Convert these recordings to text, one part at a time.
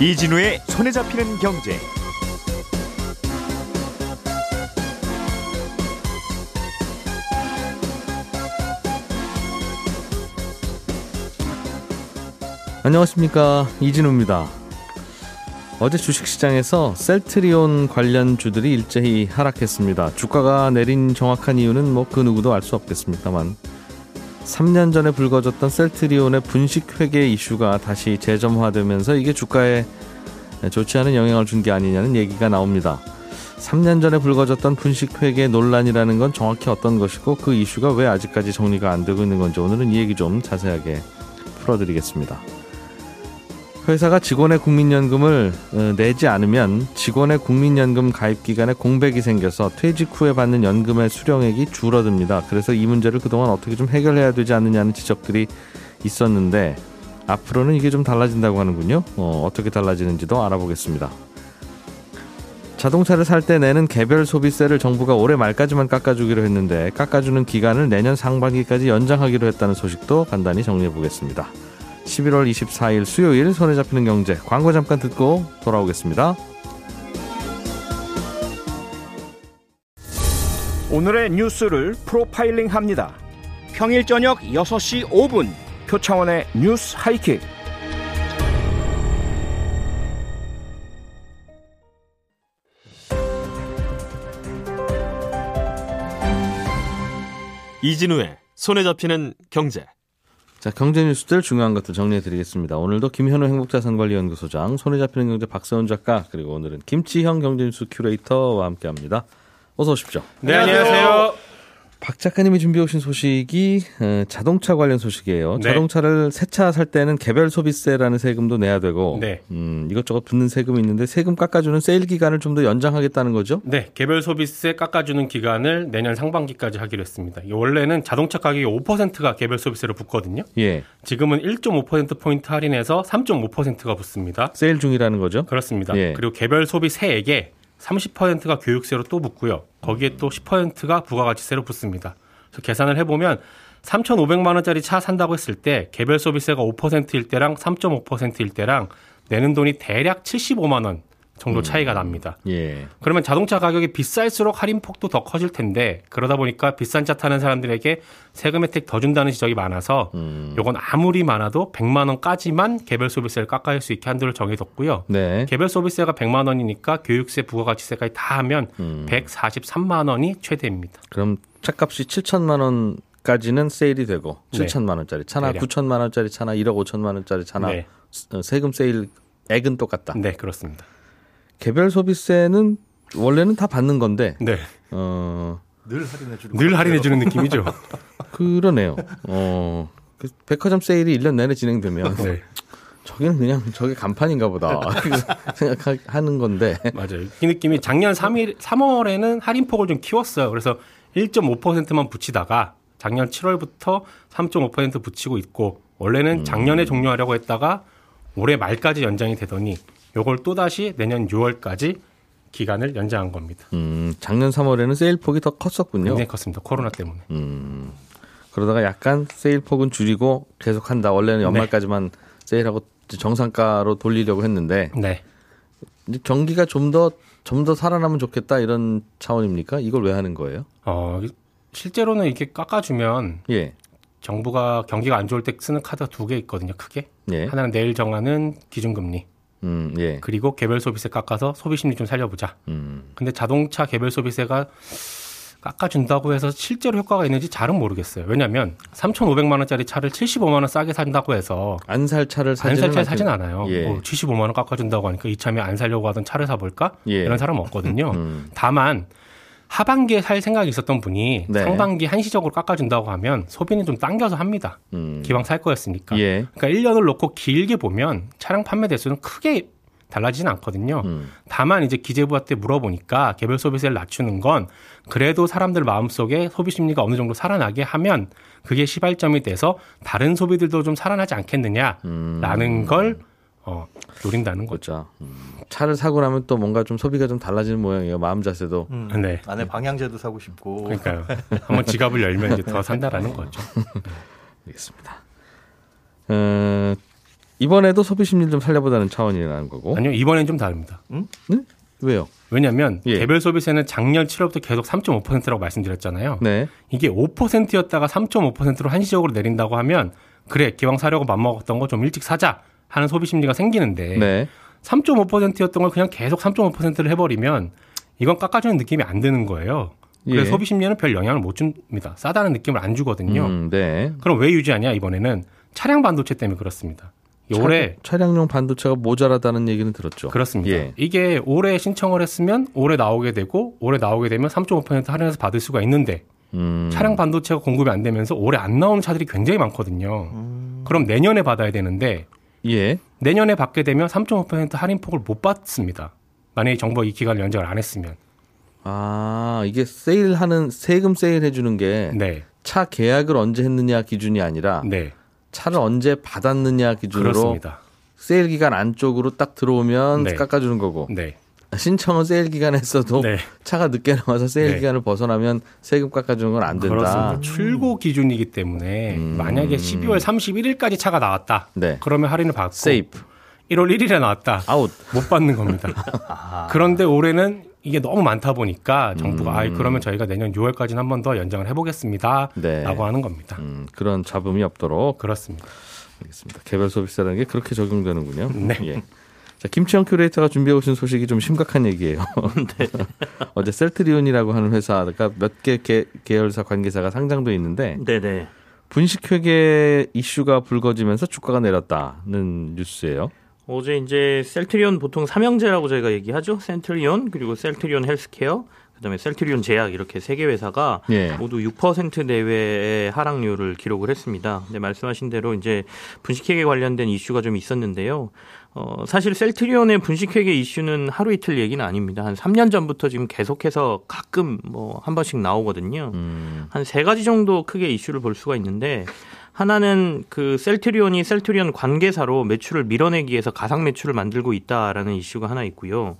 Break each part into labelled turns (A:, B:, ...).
A: 이진우의 손에 잡히는 경제.
B: 안녕하십니까 이진우입니다. 어제 주식시장에서 셀트리온 관련 주들이 일제히 하락했습니다. 주가가 내린 정확한 이유는 뭐 그 누구도 알 수 없겠습니다만 3년 전에 불거졌던 셀트리온의 분식 회계 이슈가 다시 재점화되면서 이게 주가에 좋지 않은 영향을 준 게 아니냐는 얘기가 나옵니다. 3년 전에 불거졌던 분식 회계 논란이라는 건 정확히 어떤 것이고 그 이슈가 왜 아직까지 정리가 안 되고 있는 건지 오늘은 이 얘기 좀 자세하게 풀어드리겠습니다. 회사가 직원의 국민연금을 어, 내지 않으면 직원의 국민연금 가입 기간에 공백이 생겨서 퇴직 후에 받는 연금의 수령액이 줄어듭니다. 그래서 이 문제를 그동안 어떻게 좀 해결해야 되지 않느냐는 지적들이 있었는데 앞으로는 이게 좀 달라진다고 하는군요. 어, 어떻게 달라지는지도 알아보겠습니다. 자동차를 살 때 내는 개별 소비세를 정부가 올해 말까지만 깎아주기로 했는데 깎아주는 기간을 내년 상반기까지 연장하기로 했다는 소식도 간단히 정리해 보겠습니다. 11월 24일 수요일 손에 잡히는 경제 광고 잠깐 듣고 돌아오겠습니다.
C: 오늘의 뉴스를 프로파일링 합니다. 평일 저녁 6시 5분 표창원의 뉴스 하이킥.
D: 이진우의 손에 잡히는 경제.
B: 자, 경제 뉴스들 중요한 것들 정리해 드리겠습니다. 오늘도 김현우 행복자산관리연구소장, 손에 잡히는 경제 박세훈 작가, 그리고 오늘은 김치형 경제 뉴스 큐레이터와 함께 합니다. 어서 오십시오.
D: 네, 안녕하세요.
B: 박 작가님이 준비해 오신 소식이 어, 자동차 관련 소식이에요.
D: 네.
B: 자동차를 새 차 살 때는 개별 소비세라는 세금도 내야 되고
D: 네.
B: 음, 이것저것 붙는 세금이 있는데 세금 깎아주는 세일 기간을 좀 더 연장하겠다는 거죠?
E: 네, 개별 소비세 깎아주는 기간을 내년 상반기까지 하기로 했습니다. 원래는 자동차 가격이 5%가 개별 소비세로 붙거든요.
B: 예.
E: 지금은 1.5%포인트 할인해서 3.5%가 붙습니다.
B: 세일 중이라는 거죠?
E: 그렇습니다.
B: 예.
E: 그리고 개별 소비세액에 30%가 교육세로 또 붙고요. 거기에 또 10%가 부가가치세로 붙습니다. 그래서 계산을 해보면 3,500만 원짜리 차 산다고 했을 때 개별 소비세가 5%일 때랑 3.5%일 때랑 내는 돈이 대략 75만 원 정도 차이가 납니다.
B: 예.
E: 그러면 자동차 가격이 비쌀수록 할인 폭도 더 커질 텐데 그러다 보니까 비싼 차 타는 사람들에게 세금 혜택 더 준다는 지적이 많아서
B: 음.
E: 요건 아무리 많아도 100만 원까지만 개별 소비세를 깎아야 할 수 있게 한도를 정해뒀고요.
B: 네.
E: 개별 소비세가 100만 원이니까 교육세, 부가가치세까지 다 하면
B: 음.
E: 143만 원이 최대입니다.
B: 그럼 차값이 7천만 원 까지는 세일이 되고
E: 네.
B: 7천만 원짜리 차나
E: 대략.
B: 9천만 원짜리 차나 1억 5천만 원짜리 차나
E: 네.
B: 어, 세금 세일 액은 똑같다.
E: 네, 그렇습니다.
B: 개별 소비세는 원래는 다 받는 건데
E: 네.
B: 어
F: 늘 할인해 주는
E: 늘 할인해 주는 느낌이죠.
B: 그러네요. 어 그 백화점 세일이 1년 내내 진행되면
E: 네.
B: 저기는 그냥 저게 간판인가 보다 생각하는 건데
E: 맞아요. 이 느낌이 작년 3일 3월에는 할인폭을 좀 키웠어요. 그래서 1.5%만 붙이다가 작년 7월부터 3.5% 붙이고 있고 원래는 작년에 종료하려고 했다가 올해 말까지 연장이 되더니 요걸 또 다시 내년 6월까지 기간을 연장한 겁니다.
B: 음, 작년 3월에는 세일 폭이 더 컸었군요.
E: 굉장히 컸습니다. 코로나 때문에.
B: 음, 그러다가 약간 세일 폭은 줄이고 계속한다. 원래는 연말까지만 세일하고 정상가로 돌리려고 했는데
E: 네.
B: 경기가 좀 더 좀 더 살아나면 좋겠다 이런 차원입니까? 이걸 왜 하는 거예요?
E: 어, 실제로는 이렇게 깎아주면
B: 예,
E: 정부가 경기가 안 좋을 때 쓰는 카드가 두 개 있거든요. 크게.
B: 예,
E: 하나는 내일 정하는 기준금리.
B: 음, 예,
E: 그리고 개별 소비세 깎아서 소비 심리 좀 살려보자.
B: 음,
E: 근데 자동차 개별 소비세가 깎아준다고 해서 실제로 효과가 있는지 잘은 모르겠어요. 왜냐하면 3,500만 원짜리 차를 75만 원 싸게 산다고 해서
B: 안 살 차를 사지는
E: 안살 차 사진 않아요.
B: 예.
E: 뭐 75만 원 깎아준다고 하니까 이참에 안 살려고 하던 차를 사볼까?
B: 예.
E: 이런 사람 없거든요.
B: 음.
E: 다만 하반기에 살 생각이 있었던 분이
B: 네.
E: 상반기 한시적으로 깎아준다고 하면 소비는 좀 당겨서 합니다.
B: 음,
E: 기왕 살 거였으니까.
B: 예,
E: 그러니까 1년을 놓고 길게 보면 차량 판매 대수는 크게 달라지진 않거든요.
B: 음,
E: 다만 이제 기재부한테 물어보니까 개별 소비세를 낮추는 건 그래도 사람들 마음속에 소비 심리가 어느 정도 살아나게 하면 그게 시발점이 돼서 다른 소비들도 좀 살아나지 않겠느냐라는 걸 어, 노린다는 거죠.
B: 보자. 음, 차를 사고 나면 또 뭔가 좀 소비가 좀 달라지는 모양이에요. 마음 자세도.
F: 음,
E: 네.
F: 안에 방향제도 사고 싶고
E: 그러니까요. 한번 지갑을 열면 이제 더 산다라는 거죠.
B: 알겠습니다. 어, 이번에도 소비 심리를 좀 살려보자는 차원이라는 거고.
E: 아니요, 이번엔 좀 다릅니다.
B: 왜요?
E: 왜냐하면
B: 예.
E: 개별 소비세는 작년 7월부터 계속 3.5%라고 말씀드렸잖아요.
B: 네.
E: 이게 5%였다가 3.5%로 한시적으로 내린다고 하면 그래 기왕 사려고 맘먹었던 거 좀 일찍 사자 하는 소비 심리가 생기는데
B: 네.
E: 3.5%였던 걸 그냥 계속 3.5%를 해버리면 이건 깎아주는 느낌이 안 드는 거예요. 그래서
B: 예.
E: 소비 심리에는 별 영향을 못 줍니다. 싸다는 느낌을 안 주거든요.
B: 음, 네.
E: 그럼 왜 유지하냐 이번에는 차량 반도체 때문에 그렇습니다. 올해
B: 차, 차량용 반도체가 모자라다는 얘기는 들었죠.
E: 그렇습니다.
B: 예.
E: 이게 올해 신청을 했으면 올해 나오게 되고 올해 나오게 되면 3.5% 할인해서 받을 수가 있는데
B: 음.
E: 차량 반도체가 공급이 안 되면서 올해 안 나오는 차들이 굉장히 많거든요. 그럼 내년에 받아야 되는데
B: 예.
E: 내년에 받게 되면 3.5% 할인폭을 못 받습니다. 만약에 정부가 이 기간을 연장을 안 했으면.
B: 아, 이게 세일하는 세금 세일해 주는 게차
E: 네.
B: 계약을 언제 했느냐 기준이 아니라
E: 네.
B: 차를 언제 받았느냐 기준으로
E: 그렇습니다.
B: 세일 기간 안쪽으로 딱 들어오면
E: 네.
B: 깎아주는 거고
E: 네.
B: 신청은 세일 기간에 했어도
E: 네.
B: 차가 늦게 나와서 세일
E: 네.
B: 기간을 벗어나면 세금 깎아주는 건 안 된다.
E: 그렇습니다. 출고 기준이기 때문에
B: 음.
E: 만약에 12월 31일까지 차가 나왔다.
B: 네.
E: 그러면 할인을 받고
B: 세이프
E: 1월 1일에 나왔다.
B: 아웃.
E: 못 받는 겁니다. 그런데 올해는 이게 너무 많다 보니까 정부가
B: 음.
E: 아 그러면 저희가 내년 6월까지는 한 번 더 연장을 해보겠습니다.
B: 네.
E: 라고 하는 겁니다.
B: 음, 그런 잡음이 없도록
E: 그렇습니다.
B: 알겠습니다. 개별 서비스라는 게 그렇게 적용되는군요.
E: 네.
B: 예. 자, 김치영 큐레이터가 준비해 오신 소식이 좀 심각한 얘기예요.
E: 네.
B: 어제 셀트리온이라고 하는 회사가 몇 개 계열사 관계사가 상장돼 있는데
G: 네네.
B: 분식회계 이슈가 불거지면서 주가가 내렸다는 뉴스예요.
G: 어제 이제 셀트리온 보통 삼형제라고 저희가 얘기하죠. 셀트리온 그리고 셀트리온 헬스케어 그다음에 셀트리온 제약 이렇게 세 개 회사가
B: 예.
G: 모두 6% 내외의 하락률을 기록을 했습니다. 근데 말씀하신 대로 이제 분식회계 관련된 이슈가 좀 있었는데요. 어, 사실 셀트리온의 분식회계 이슈는 하루 이틀 얘기는 아닙니다. 한 3년 전부터 지금 계속해서 가끔 뭐 한 번씩 나오거든요.
B: 음,
G: 한세 가지 정도 크게 이슈를 볼 수가 있는데 하나는 그 셀트리온이 셀트리온 관계사로 매출을 밀어내기 위해서 가상 매출을 만들고 있다라는 이슈가 하나 있고요.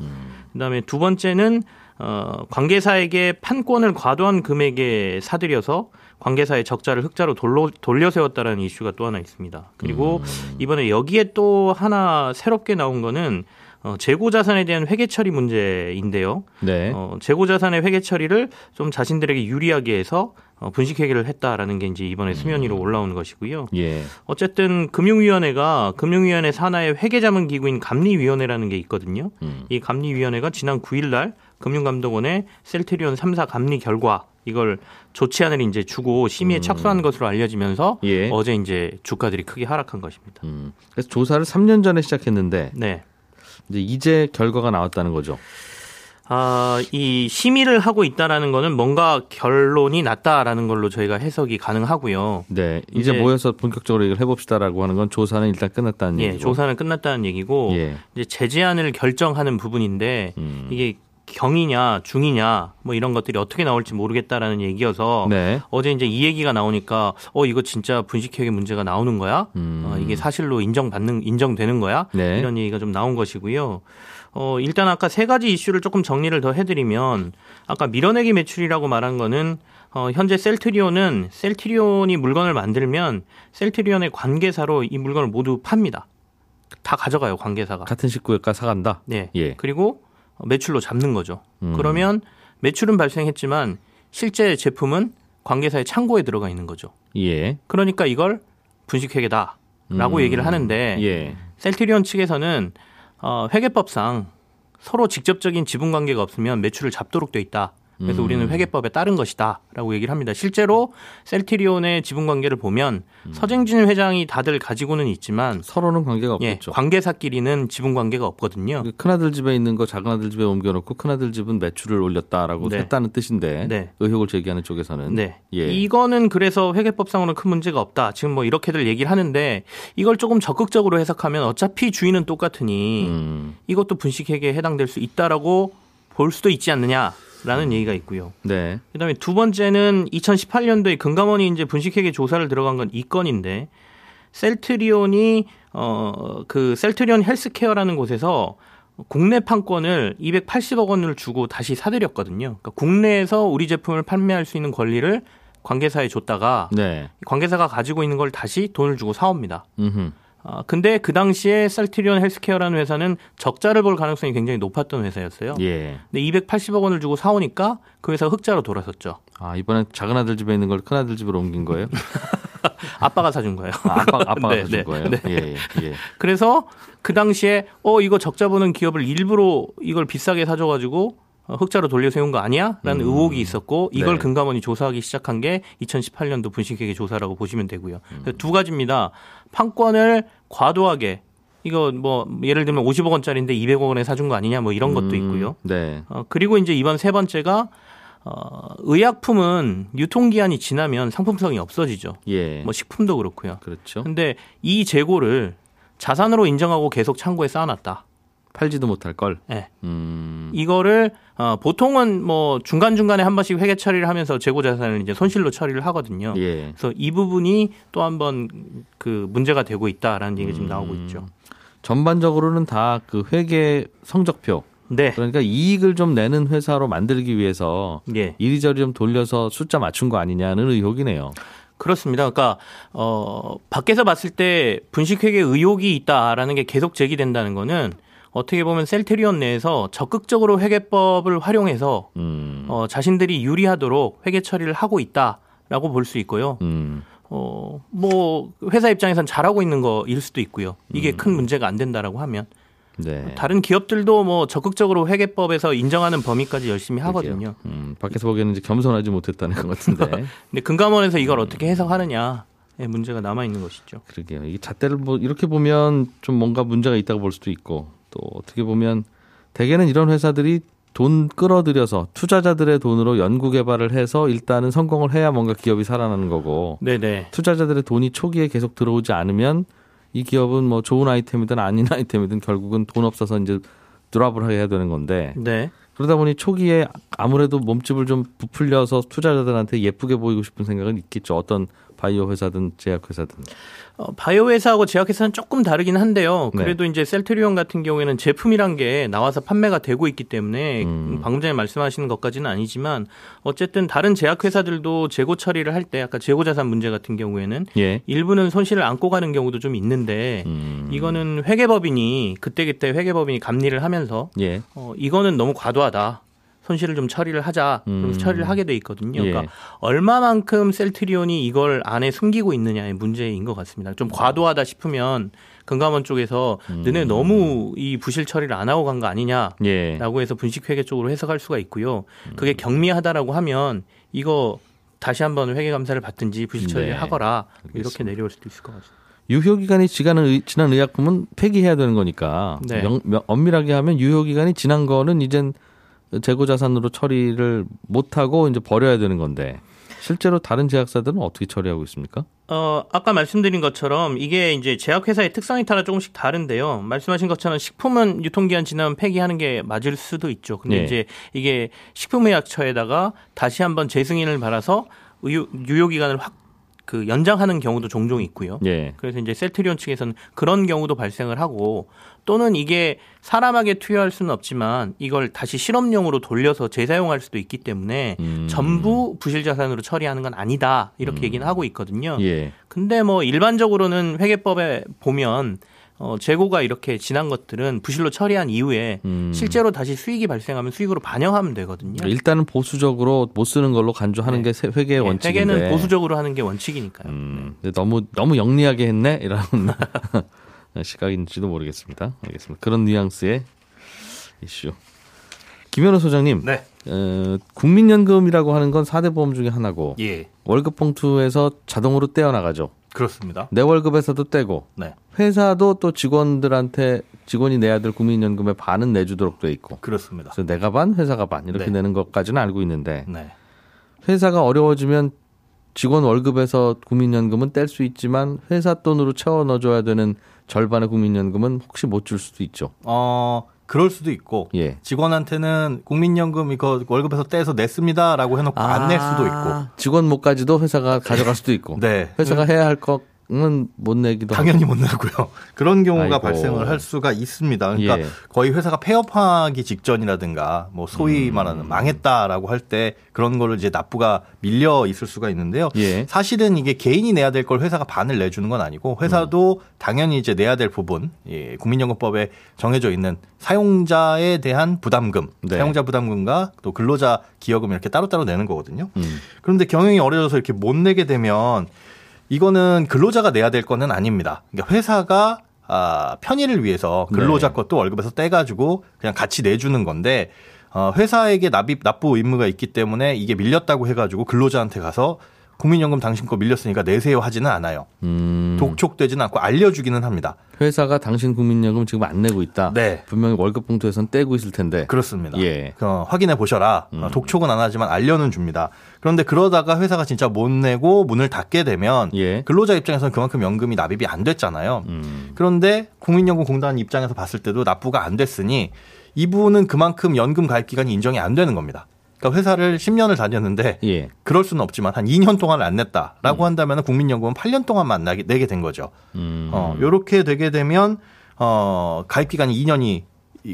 G: 그다음에 두 번째는 어 관계사에게 판권을 과도한 금액에 사들여서 관계사의 적자를 흑자로 돌로, 돌려 세웠다라는 이슈가 또 하나 있습니다. 그리고 이번에 여기에 또 하나 새롭게 나온 거는 어, 재고 자산에 대한 회계 처리 문제인데요.
B: 네.
G: 어, 재고 자산의 회계 처리를 좀 자신들에게 유리하게 해서 어, 분식 회계를 했다라는 게 이제 이번에 수면 위로 올라오는 것이고요.
B: 예.
G: 어쨌든 금융위원회가 금융위원회 산하의 회계자문 기구인 감리위원회라는 게 있거든요.
B: 음.
G: 이 감리위원회가 지난 9일 날 금융감독원에 셀트리온 3사 감리 결과 이걸 조치안을 이제 주고 심의에 착수한 것으로 알려지면서
B: 음. 예.
G: 어제 이제 주가들이 크게 하락한 것입니다.
B: 음. 그래서 조사를 3년 전에 시작했는데
G: 네.
B: 이제 이제 결과가 나왔다는 거죠.
G: 아, 이 심의를 하고 있다라는 거는 뭔가 결론이 났다라는 걸로 저희가 해석이 가능하고요.
B: 네. 이제,
G: 이제-
B: 모여서 본격적으로 이걸 해봅시다라고 하는 건 조사는 일단 끝났다는
G: 예,
B: 얘기고.
G: 조사는 끝났다는 얘기고
B: 예.
G: 이제 제재안을 결정하는 부분인데
B: 음.
G: 이게 경이냐 중이냐 뭐 이런 것들이 어떻게 나올지 모르겠다라는 얘기여서
B: 네.
G: 어제 이제 이 얘기가 나오니까 어 이거 진짜 분식회계 문제가 나오는 거야?
B: 음.
G: 어, 이게 사실로 인정받는 인정되는 거야?
B: 네.
G: 이런 얘기가 좀 나온 것이고요. 어 일단 아까 세 가지 이슈를 조금 정리를 더 해드리면 아까 밀어내기 매출이라고 말한 거는 어 현재 셀트리온은 셀트리온이 물건을 만들면 셀트리온의 관계사로 이 물건을 모두 팝니다. 다 가져가요 관계사가.
B: 같은 식구가 사간다.
G: 네.
B: 예.
G: 그리고 매출로 잡는 거죠.
B: 음.
G: 그러면 매출은 발생했지만 실제 제품은 관계사의 창고에 들어가 있는 거죠.
B: 예.
G: 그러니까 이걸 분식회계다라고
B: 음.
G: 얘기를 하는데
B: 예.
G: 셀트리온 측에서는 어, 회계법상 서로 직접적인 지분 관계가 없으면 매출을 잡도록 돼 있다. 그래서
B: 음.
G: 우리는 회계법에 따른 것이다라고 얘기를 합니다. 실제로 셀트리온의 지분 관계를 보면
B: 음.
G: 서정진 회장이 다들 가지고는 있지만
B: 서로는 관계가
G: 예,
B: 없겠죠.
G: 관계사끼리는 지분 관계가 없거든요.
B: 큰아들 집에 있는 거 작은아들 집에 옮겨놓고 큰아들 집은 매출을 올렸다라고
G: 네.
B: 했다는 뜻인데
G: 네.
B: 의혹을 제기하는 쪽에서는
G: 네.
B: 예.
G: 이거는 그래서 회계법상으로는 큰 문제가 없다. 지금 뭐 이렇게들 얘기를 하는데 이걸 조금 적극적으로 해석하면 어차피 주인은 똑같으니
B: 음,
G: 이것도 분식회계에 해당될 수 있다라고 볼 수도 있지 않느냐 라는 얘기가 있고요.
B: 네.
G: 그다음에 두 번째는 2018년도에 금감원이 이제 분식회계 조사를 들어간 건 이 건인데 셀트리온이 어그 셀트리온 헬스케어라는 곳에서 국내 판권을 280억 원을 주고 다시 사들였거든요. 그러니까 국내에서 우리 제품을 판매할 수 있는 권리를 관계사에 줬다가
B: 네.
G: 관계사가 가지고 있는 걸 다시 돈을 주고 사옵니다.
B: 음흠.
G: 아, 근데 그 당시에 셀트리온 헬스케어라는 회사는 적자를 볼 가능성이 굉장히 높았던 회사였어요.
B: 예.
G: 근데 280억 원을 주고 사오니까 그 회사 흑자로 돌아섰죠.
B: 아 이번엔 작은 아들 집에 있는 걸 큰 아들 집으로 옮긴 거예요?
G: 아빠가 사준 거예요.
B: 아, 아빠 아빠가
G: 네,
B: 사준
G: 네,
B: 거예요?
G: 네.
B: 예, 예, 예.
G: 그래서 그 당시에 어 이거 적자 보는 기업을 일부러 이걸 비싸게 사줘가지고 어, 흑자로 돌려 세운 거 아니야? 라는
B: 음.
G: 의혹이 있었고 이걸
B: 네.
G: 금감원이 조사하기 시작한 게 2018년도 분식회계 조사라고 보시면 되고요.
B: 음.
G: 두 가지입니다. 판권을 과도하게 이거 뭐 예를 들면 50억 원짜리인데 200억 원에 사준 거 아니냐 뭐 이런 것도
B: 음,
G: 있고요.
B: 네.
G: 어, 그리고 이제 이번 세 번째가 어, 의약품은 유통기한이 지나면 상품성이 없어지죠.
B: 예.
G: 뭐 식품도 그렇고요.
B: 그렇죠.
G: 근데 이 재고를 자산으로 인정하고 계속 창고에 쌓아놨다.
B: 팔지도 못할 걸.
G: 예.
B: 음.
G: 이거를 어, 보통은 뭐 중간 중간에 한 번씩 회계 처리를 하면서 재고 자산을 이제 손실로 처리를 하거든요.
B: 예.
G: 그래서 이 부분이 또 한번 그 문제가 되고 있다라는 얘기가 지금 나오고
B: 음.
G: 있죠.
B: 전반적으로는 다 그 회계 성적표
G: 네.
B: 그러니까 이익을 좀 내는 회사로 만들기 위해서
G: 예.
B: 이리저리 좀 돌려서 숫자 맞춘 거 아니냐는 의혹이네요.
G: 그렇습니다. 그러니까 어 밖에서 봤을 때 분식회계 의혹이 있다라는 게 계속 제기된다는 거는 어떻게 보면 셀트리온 내에서 적극적으로 회계법을 활용해서
B: 음.
G: 어 자신들이 유리하도록 회계 처리를 하고 있다라고 볼 수 있고요.
B: 음.
G: 어, 뭐, 회사 입장에선 잘하고 있는 거일 수도 있고요. 이게 큰 문제가 안 된다라고 하면.
B: 네.
G: 다른 기업들도 뭐 적극적으로 회계법에서 인정하는 범위까지 열심히 하거든요.
B: 음, 밖에서 보기에는 이제 겸손하지 못했다는 것 같은데.
G: 근데 금감원에서 이걸 어떻게 해석하느냐 의 문제가 남아 있는 것이죠.
B: 그러게요. 이 잣대를 뭐 이렇게 보면 좀 뭔가 문제가 있다고 볼 수도 있고 또 어떻게 보면 대개는 이런 회사들이 돈 끌어들여서 투자자들의 돈으로 연구 개발을 해서 일단은 성공을 해야 뭔가 기업이 살아나는 거고
G: 네네.
B: 투자자들의 돈이 초기에 계속 들어오지 않으면 이 기업은 뭐 좋은 아이템이든 아닌 아이템이든 결국은 돈 없어서 이제 드랍을 해야 되는 건데
G: 네.
B: 그러다 보니 초기에 아무래도 몸집을 좀 부풀려서 투자자들한테 예쁘게 보이고 싶은 생각은 있겠죠. 어떤 바이오 회사든 제약 회사든.
G: 어, 바이오 회사하고 제약회사는 조금 다르긴 한데요.
B: 네.
G: 그래도 이제 셀트리온 같은 경우에는 제품이란 게 나와서 판매가 되고 있기 때문에
B: 음.
G: 방금 전에 말씀하시는 것까지는 아니지만 어쨌든 다른 제약회사들도 재고 처리를 할 때 아까 재고자산 문제 같은 경우에는
B: 예.
G: 일부는 손실을 안고 가는 경우도 좀 있는데
B: 음.
G: 이거는 회계법인이 그때그때 회계법인이 감리를 하면서
B: 예.
G: 어, 이거는 너무 과도하다. 손실을 좀 처리를 하자. 그래서
B: 음.
G: 처리를 하게 돼 있거든요.
B: 예.
G: 그러니까 얼마만큼 셀트리온이 이걸 안에 숨기고 있느냐의 문제인 것 같습니다. 좀 과도하다 싶으면 금감원 쪽에서
B: 음.
G: 너네 너무 이 부실 처리를 안 하고 간 거 아니냐라고
B: 예.
G: 해서 분식회계 쪽으로 해석할 수가 있고요. 그게 경미하다라고 하면 이거 다시 한번 회계 감사를 받든지 부실 처리를
B: 네.
G: 하거라 뭐 이렇게
B: 알겠습니다.
G: 내려올 수도 있을 것 같습니다.
B: 유효 기간이 지난, 의약품은 폐기해야 되는 거니까
G: 네.
B: 명, 명- 엄밀하게 하면 유효 기간이 지난 거는 이젠 재고 자산으로 처리를 못 하고 이제 버려야 되는 건데 실제로 다른 제약사들은 어떻게 처리하고 있습니까?
G: 어, 아까 말씀드린 것처럼 이게 이제 제약회사의 특성에 따라 조금씩 다른데요. 말씀하신 것처럼 식품은 유통기한 지나면 폐기하는 게 맞을 수도 있죠. 근데
B: 네.
G: 이제 이게 식품의약처에다가 다시 한번 재승인을 받아서 유효기간을 확 그 연장하는 경우도 종종 있고요.
B: 예.
G: 그래서 이제 셀트리온 측에서는 그런 경우도 발생을 하고 또는 이게 사람에게 투여할 수는 없지만 이걸 다시 실험용으로 돌려서 재사용할 수도 있기 때문에
B: 음.
G: 전부 부실 자산으로 처리하는 건 아니다 이렇게 얘기는 하고 있거든요.
B: 예.
G: 근데 뭐 일반적으로는 회계법에 보면 어, 재고가 이렇게 지난 것들은 부실로 처리한 이후에
B: 음.
G: 실제로 다시 수익이 발생하면 수익으로 반영하면 되거든요.
B: 일단은 보수적으로 못 쓰는 걸로 간주하는
G: 네.
B: 게 세- 회계의
G: 네,
B: 원칙인데.
G: 회계는 보수적으로 하는 게 원칙이니까요.
B: 음, 근데 너무 너무 영리하게 했네 이라는 시각인지도 모르겠습니다. 알겠습니다. 그런 뉘앙스의 이슈. 김현우 소장님,
F: 네.
B: 어, 국민연금이라고 하는 건 4대 보험 중에 하나고
F: 예.
B: 월급 봉투에서 자동으로 떼어 나가죠.
F: 그렇습니다.
B: 내 월급에서도 떼고
F: 네.
B: 회사도 또 직원들한테 직원이 내야 될 국민연금의 반은 내주도록 돼 있고.
F: 그렇습니다.
B: 그래서 내가 반, 회사가 반 이렇게
F: 네.
B: 내는 것까지는 알고 있는데
F: 네.
B: 회사가 어려워지면 직원 월급에서 국민연금은 뗄 수 있지만 회사 돈으로 채워 넣어줘야 되는 절반의 국민연금은 혹시 못 줄 수도 있죠.
F: 어, 그럴 수도 있고
B: 예.
F: 직원한테는 국민연금 이거 월급에서 떼서 냈습니다라고 해놓고 안낼 수도 있고.
B: 직원 못까지도 회사가 가져갈 수도 있고.
F: 네.
B: 회사가 해야 할 것 못 내기도
F: 당연히 못 내고요. 그런 경우가
B: 아이고.
F: 발생을 할 수가 있습니다. 그러니까
B: 예.
F: 거의 회사가 폐업하기 직전이라든가 뭐 소위
B: 음.
F: 말하는 망했다라고 할 때 그런 거를 이제 납부가 밀려 있을 수가 있는데요.
B: 예.
F: 사실은 이게 개인이 내야 될 걸 회사가 반을 내주는 건 아니고 회사도 당연히 이제 내야 될 부분, 예, 국민연금법에 정해져 있는 사용자에 대한 부담금,
B: 네.
F: 사용자 부담금과 또 근로자 기여금 이렇게 따로따로 내는 거거든요.
B: 음.
F: 그런데 경영이 어려져서 이렇게 못 내게 되면 이거는 근로자가 내야 될 거는 아닙니다. 그러니까 회사가 아, 편의를 위해서 근로자
B: 네.
F: 것도 월급에서 떼가지고 그냥 같이 내주는 건데 어, 회사에게 납입 납부 의무가 있기 때문에 이게 밀렸다고 해가지고 근로자한테 가서 국민연금 당신 거 밀렸으니까 내세요 하지는 않아요.
B: 음.
F: 독촉되지는 않고 알려주기는 합니다.
B: 회사가 당신 국민연금 지금 안 내고 있다.
F: 네.
B: 분명히 월급 봉투에선 떼고 있을 텐데.
F: 그렇습니다.
B: 예.
F: 어, 확인해 보셔라. 어, 독촉은 안 하지만 알려는 줍니다. 그런데 그러다가 회사가 진짜 못 내고 문을 닫게 되면
B: 예.
F: 근로자 입장에서는 그만큼 연금이 납입이 안 됐잖아요.
B: 음.
F: 그런데 국민연금공단 입장에서 봤을 때도 납부가 안 됐으니 이분은 그만큼 연금 가입 기간이 인정이 안 되는 겁니다. 그러니까 회사를 10년을 다녔는데
B: 예.
F: 그럴 수는 없지만 한 2년 동안 안 냈다라고 한다면 국민연금은 8년 동안만 나게- 내게 된 거죠.
B: 음.
F: 어, 요렇게 되게 되면 어, 가입 기간이 2년이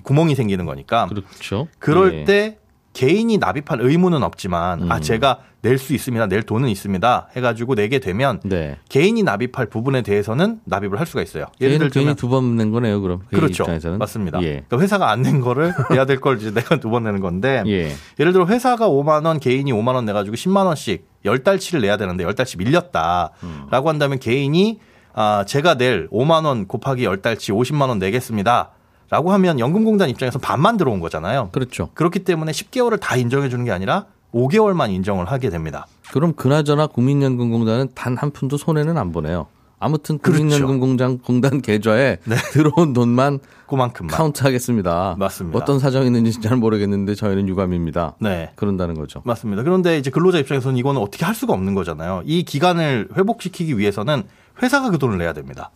F: 구멍이 생기는 거니까
B: 그렇죠.
F: 그럴
B: 예.
F: 때 개인이 납입할 의무는 없지만
B: 음.
F: 아 제가 낼 수 있습니다. 낼 돈은 있습니다. 해가지고 내게 되면
B: 네.
F: 개인이 납입할 부분에 대해서는 납입을 할 수가 있어요. 예를 들면
B: 두번 낸 거네요, 그럼.
F: 그렇죠.
B: 입장에서는.
F: 맞습니다.
B: 예.
F: 그러니까 회사가 안 낸 거를 내야 될 걸 이제 내가 두 번 내는 건데
B: 예.
F: 예를 들어 회사가 5만 원, 개인이 5만 원 내가지고 10만 원씩 10달치를 내야 되는데 10달치 밀렸다라고 한다면 개인이 아 제가 낼 5만 원 곱하기 10달치 50만 원 내겠습니다. 라고 하면 연금공단 입장에서 반만 들어온 거잖아요.
B: 그렇죠.
F: 그렇기 때문에 10개월을 다 인정해 주는 게 아니라 5개월만 인정을 하게 됩니다.
B: 그럼 그나저나 국민연금공단은 단 한 푼도 손해는 안 보네요. 아무튼
F: 그렇죠.
B: 국민연금공단 공단 계좌에 들어온 돈만
F: 그만큼만.
B: 카운트하겠습니다.
F: 맞습니다.
B: 어떤 사정이 있는지 잘 모르겠는데 저희는 유감입니다.
F: 네.
B: 그런다는 거죠.
F: 맞습니다. 그런데 이제 근로자 입장에서는 이거는 어떻게 할 수가 없는 거잖아요. 이 기간을 회복시키기 위해서는 회사가 그 돈을 내야 됩니다.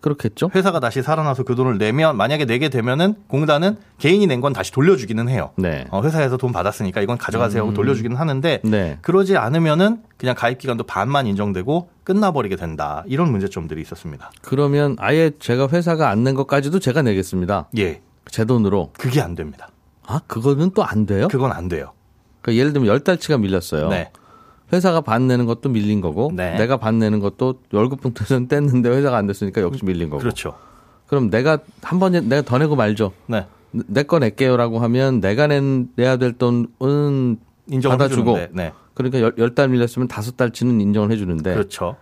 B: 그렇겠죠?
F: 회사가 다시 살아나서 그 돈을 내면 만약에 내게 되면은 공단은 개인이 낸 건 다시 돌려주기는 해요.
B: 네.
F: 어, 회사에서 돈 받았으니까 이건 가져가세요 하고 돌려주기는 하는데
B: 네.
F: 그러지 않으면은 그냥 가입 기간도 반만 인정되고 끝나버리게 된다. 이런 문제점들이 있었습니다.
B: 그러면 아예 제가 회사가 안 낸 것까지도 제가 내겠습니다.
F: 예.
B: 제 돈으로.
F: 그게 안 됩니다.
B: 아, 그거는 또 안 돼요?
F: 그건 안 돼요.
B: 그러니까 예를 들면 열 달치가 밀렸어요.
F: 네.
B: 회사가 반 내는 것도 밀린 거고
F: 네.
B: 내가 반 내는 것도 월급 봉투에서는 뗐는데 회사가 안 됐으니까 역시 밀린 거고.
F: 그렇죠.
B: 그럼 내가 한 번에 내가 더 내고 말죠.
F: 네.
B: 내거 낼게요라고 하면 내가 낸 내야 될 돈은
F: 인정을
B: 받아주고
F: 해주는데, 네.
B: 그러니까 열, 열달 밀렸으면 다섯 달치는 인정을 해주는데
F: 그렇죠.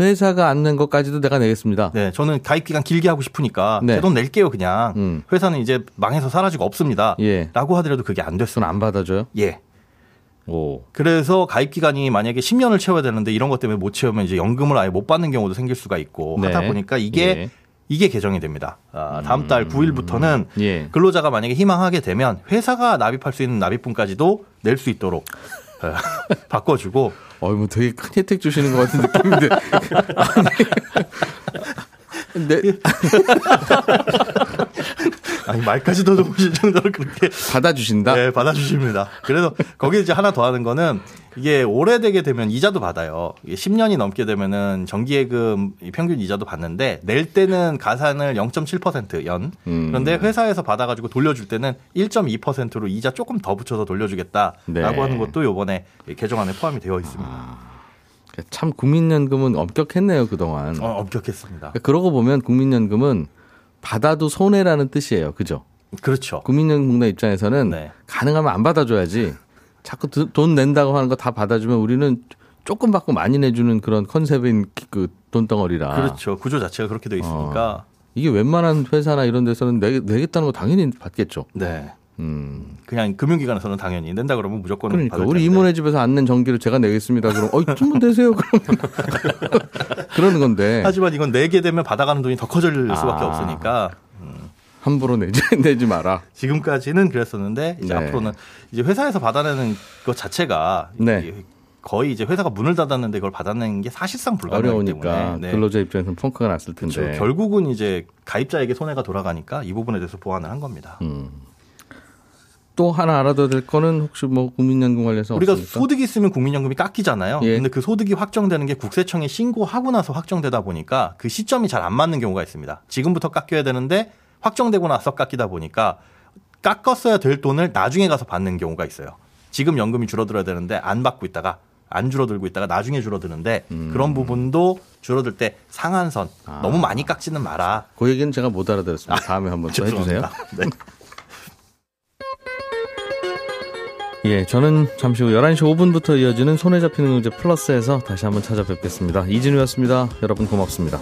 B: 회사가 안 낸 것까지도 내가 내겠습니다.
F: 네, 저는 가입 기간 길게 하고 싶으니까
B: 네.
F: 제돈 낼게요 그냥.
B: 음.
F: 회사는 이제 망해서 사라지고 없습니다.
B: 예.
F: 라고 하더라도 그게 안 됐어요.
B: 손안 받아줘요?
F: 예.
B: 오.
F: 그래서 가입 기간이 만약에 10년을 채워야 되는데 이런 것 때문에 못 채우면 이제 연금을 아예 못 받는 경우도 생길 수가 있고
B: 네.
F: 하다 보니까 이게
B: 예.
F: 이게 개정이 됩니다. 아, 다음 달 9일부터는
B: 예.
F: 근로자가 만약에 희망하게 되면 회사가 납입할 수 있는 납입분까지도 낼 수 있도록 어, 바꿔주고
B: 어이 뭐 되게 큰 혜택 주시는 것 같은 느낌인데. 아니. 네,
F: 아니 말까지 더듬으실 정도로 그렇게
B: 받아주신다.
F: 네, 받아주십니다. 그래서 거기에 이제 하나 더 하는 거는 이게 오래되게 되면 이자도 받아요. 이게 10년이 넘게 되면은 정기예금 이 평균 이자도 받는데 낼 때는 가산을 0.7%연
B: 음.
F: 그런데 회사에서 받아가지고 돌려줄 때는 1.2%로 이자 조금 더 붙여서 돌려주겠다라고
B: 네.
F: 하는 것도 요번에 개정안에 포함이 되어 있습니다.
B: 참 국민연금은 엄격했네요 그동안.
F: 어, 엄격했습니다.
B: 그러니까 그러고 보면 국민연금은 받아도 손해라는 뜻이에요. 그죠?
F: 그렇죠.
B: 국민연금공단 입장에서는
F: 네.
B: 가능하면 안 받아줘야지. 자꾸 드- 돈 낸다고 하는 거 다 받아주면 우리는 조금 받고 많이 내주는 그런 컨셉인 그 돈덩어리라.
F: 그렇죠. 구조 자체가 그렇게 되어 있으니까.
B: 이게 웬만한 회사나 이런 데서는 내, 내겠다는 거 당연히 받겠죠.
F: 네.
B: 음.
F: 그냥 금융기관에서는 당연히 낸다 그러면 무조건
B: 그러니까
F: 받을
B: 우리
F: 텐데.
B: 이모네 집에서 안 낸 전기를 제가 내겠습니다. 그럼 어이 좀만 내세요. 그러면 그러는 건데
F: 하지만 이건 내게 되면 받아가는 돈이 더 커질 수밖에
B: 아.
F: 없으니까
B: 함부로 내지 내지 마라.
F: 지금까지는 그랬었는데 이제
B: 네.
F: 앞으로는 이제 회사에서 받아내는 것 자체가
B: 네.
F: 거의 이제 회사가 문을 닫았는데 그걸 받아내는 게 사실상 불가능하기
B: 어려우니까
F: 때문에 네.
B: 근로자 입장에서는 펑크가 났을 텐데.
F: 그렇죠. 결국은 이제 가입자에게 손해가 돌아가니까 이 부분에 대해서 보완을 한 겁니다.
B: 음. 또 하나 알아둬야 될 거는 혹시 뭐 국민연금 관련해서
F: 우리가
B: 없습니까?
F: 소득이 있으면 국민연금이 깎이잖아요.
B: 예.
F: 근데 그 소득이 확정되는 게 국세청에 신고하고 나서 확정되다 보니까 그 시점이 잘 안 맞는 경우가 있습니다. 지금부터 깎여야 되는데 확정되고 나서 깎이다 보니까 깎았어야 될 돈을 나중에 가서 받는 경우가 있어요. 지금 연금이 줄어들어야 되는데 안 받고 있다가 안 줄어들고 있다가 나중에 줄어드는데
B: 음.
F: 그런 부분도 줄어들 때 상한선
B: 아.
F: 너무 많이 깎지는 마라.
B: 그 얘기는 제가 못 알아들었습니다. 다음에 한번 또 해주세요.
F: 네.
B: 예, 저는 잠시 후 11시 5분부터 이어지는 손에 잡히는 경제 플러스에서 다시 한번 찾아뵙겠습니다. 이진우였습니다. 여러분 고맙습니다.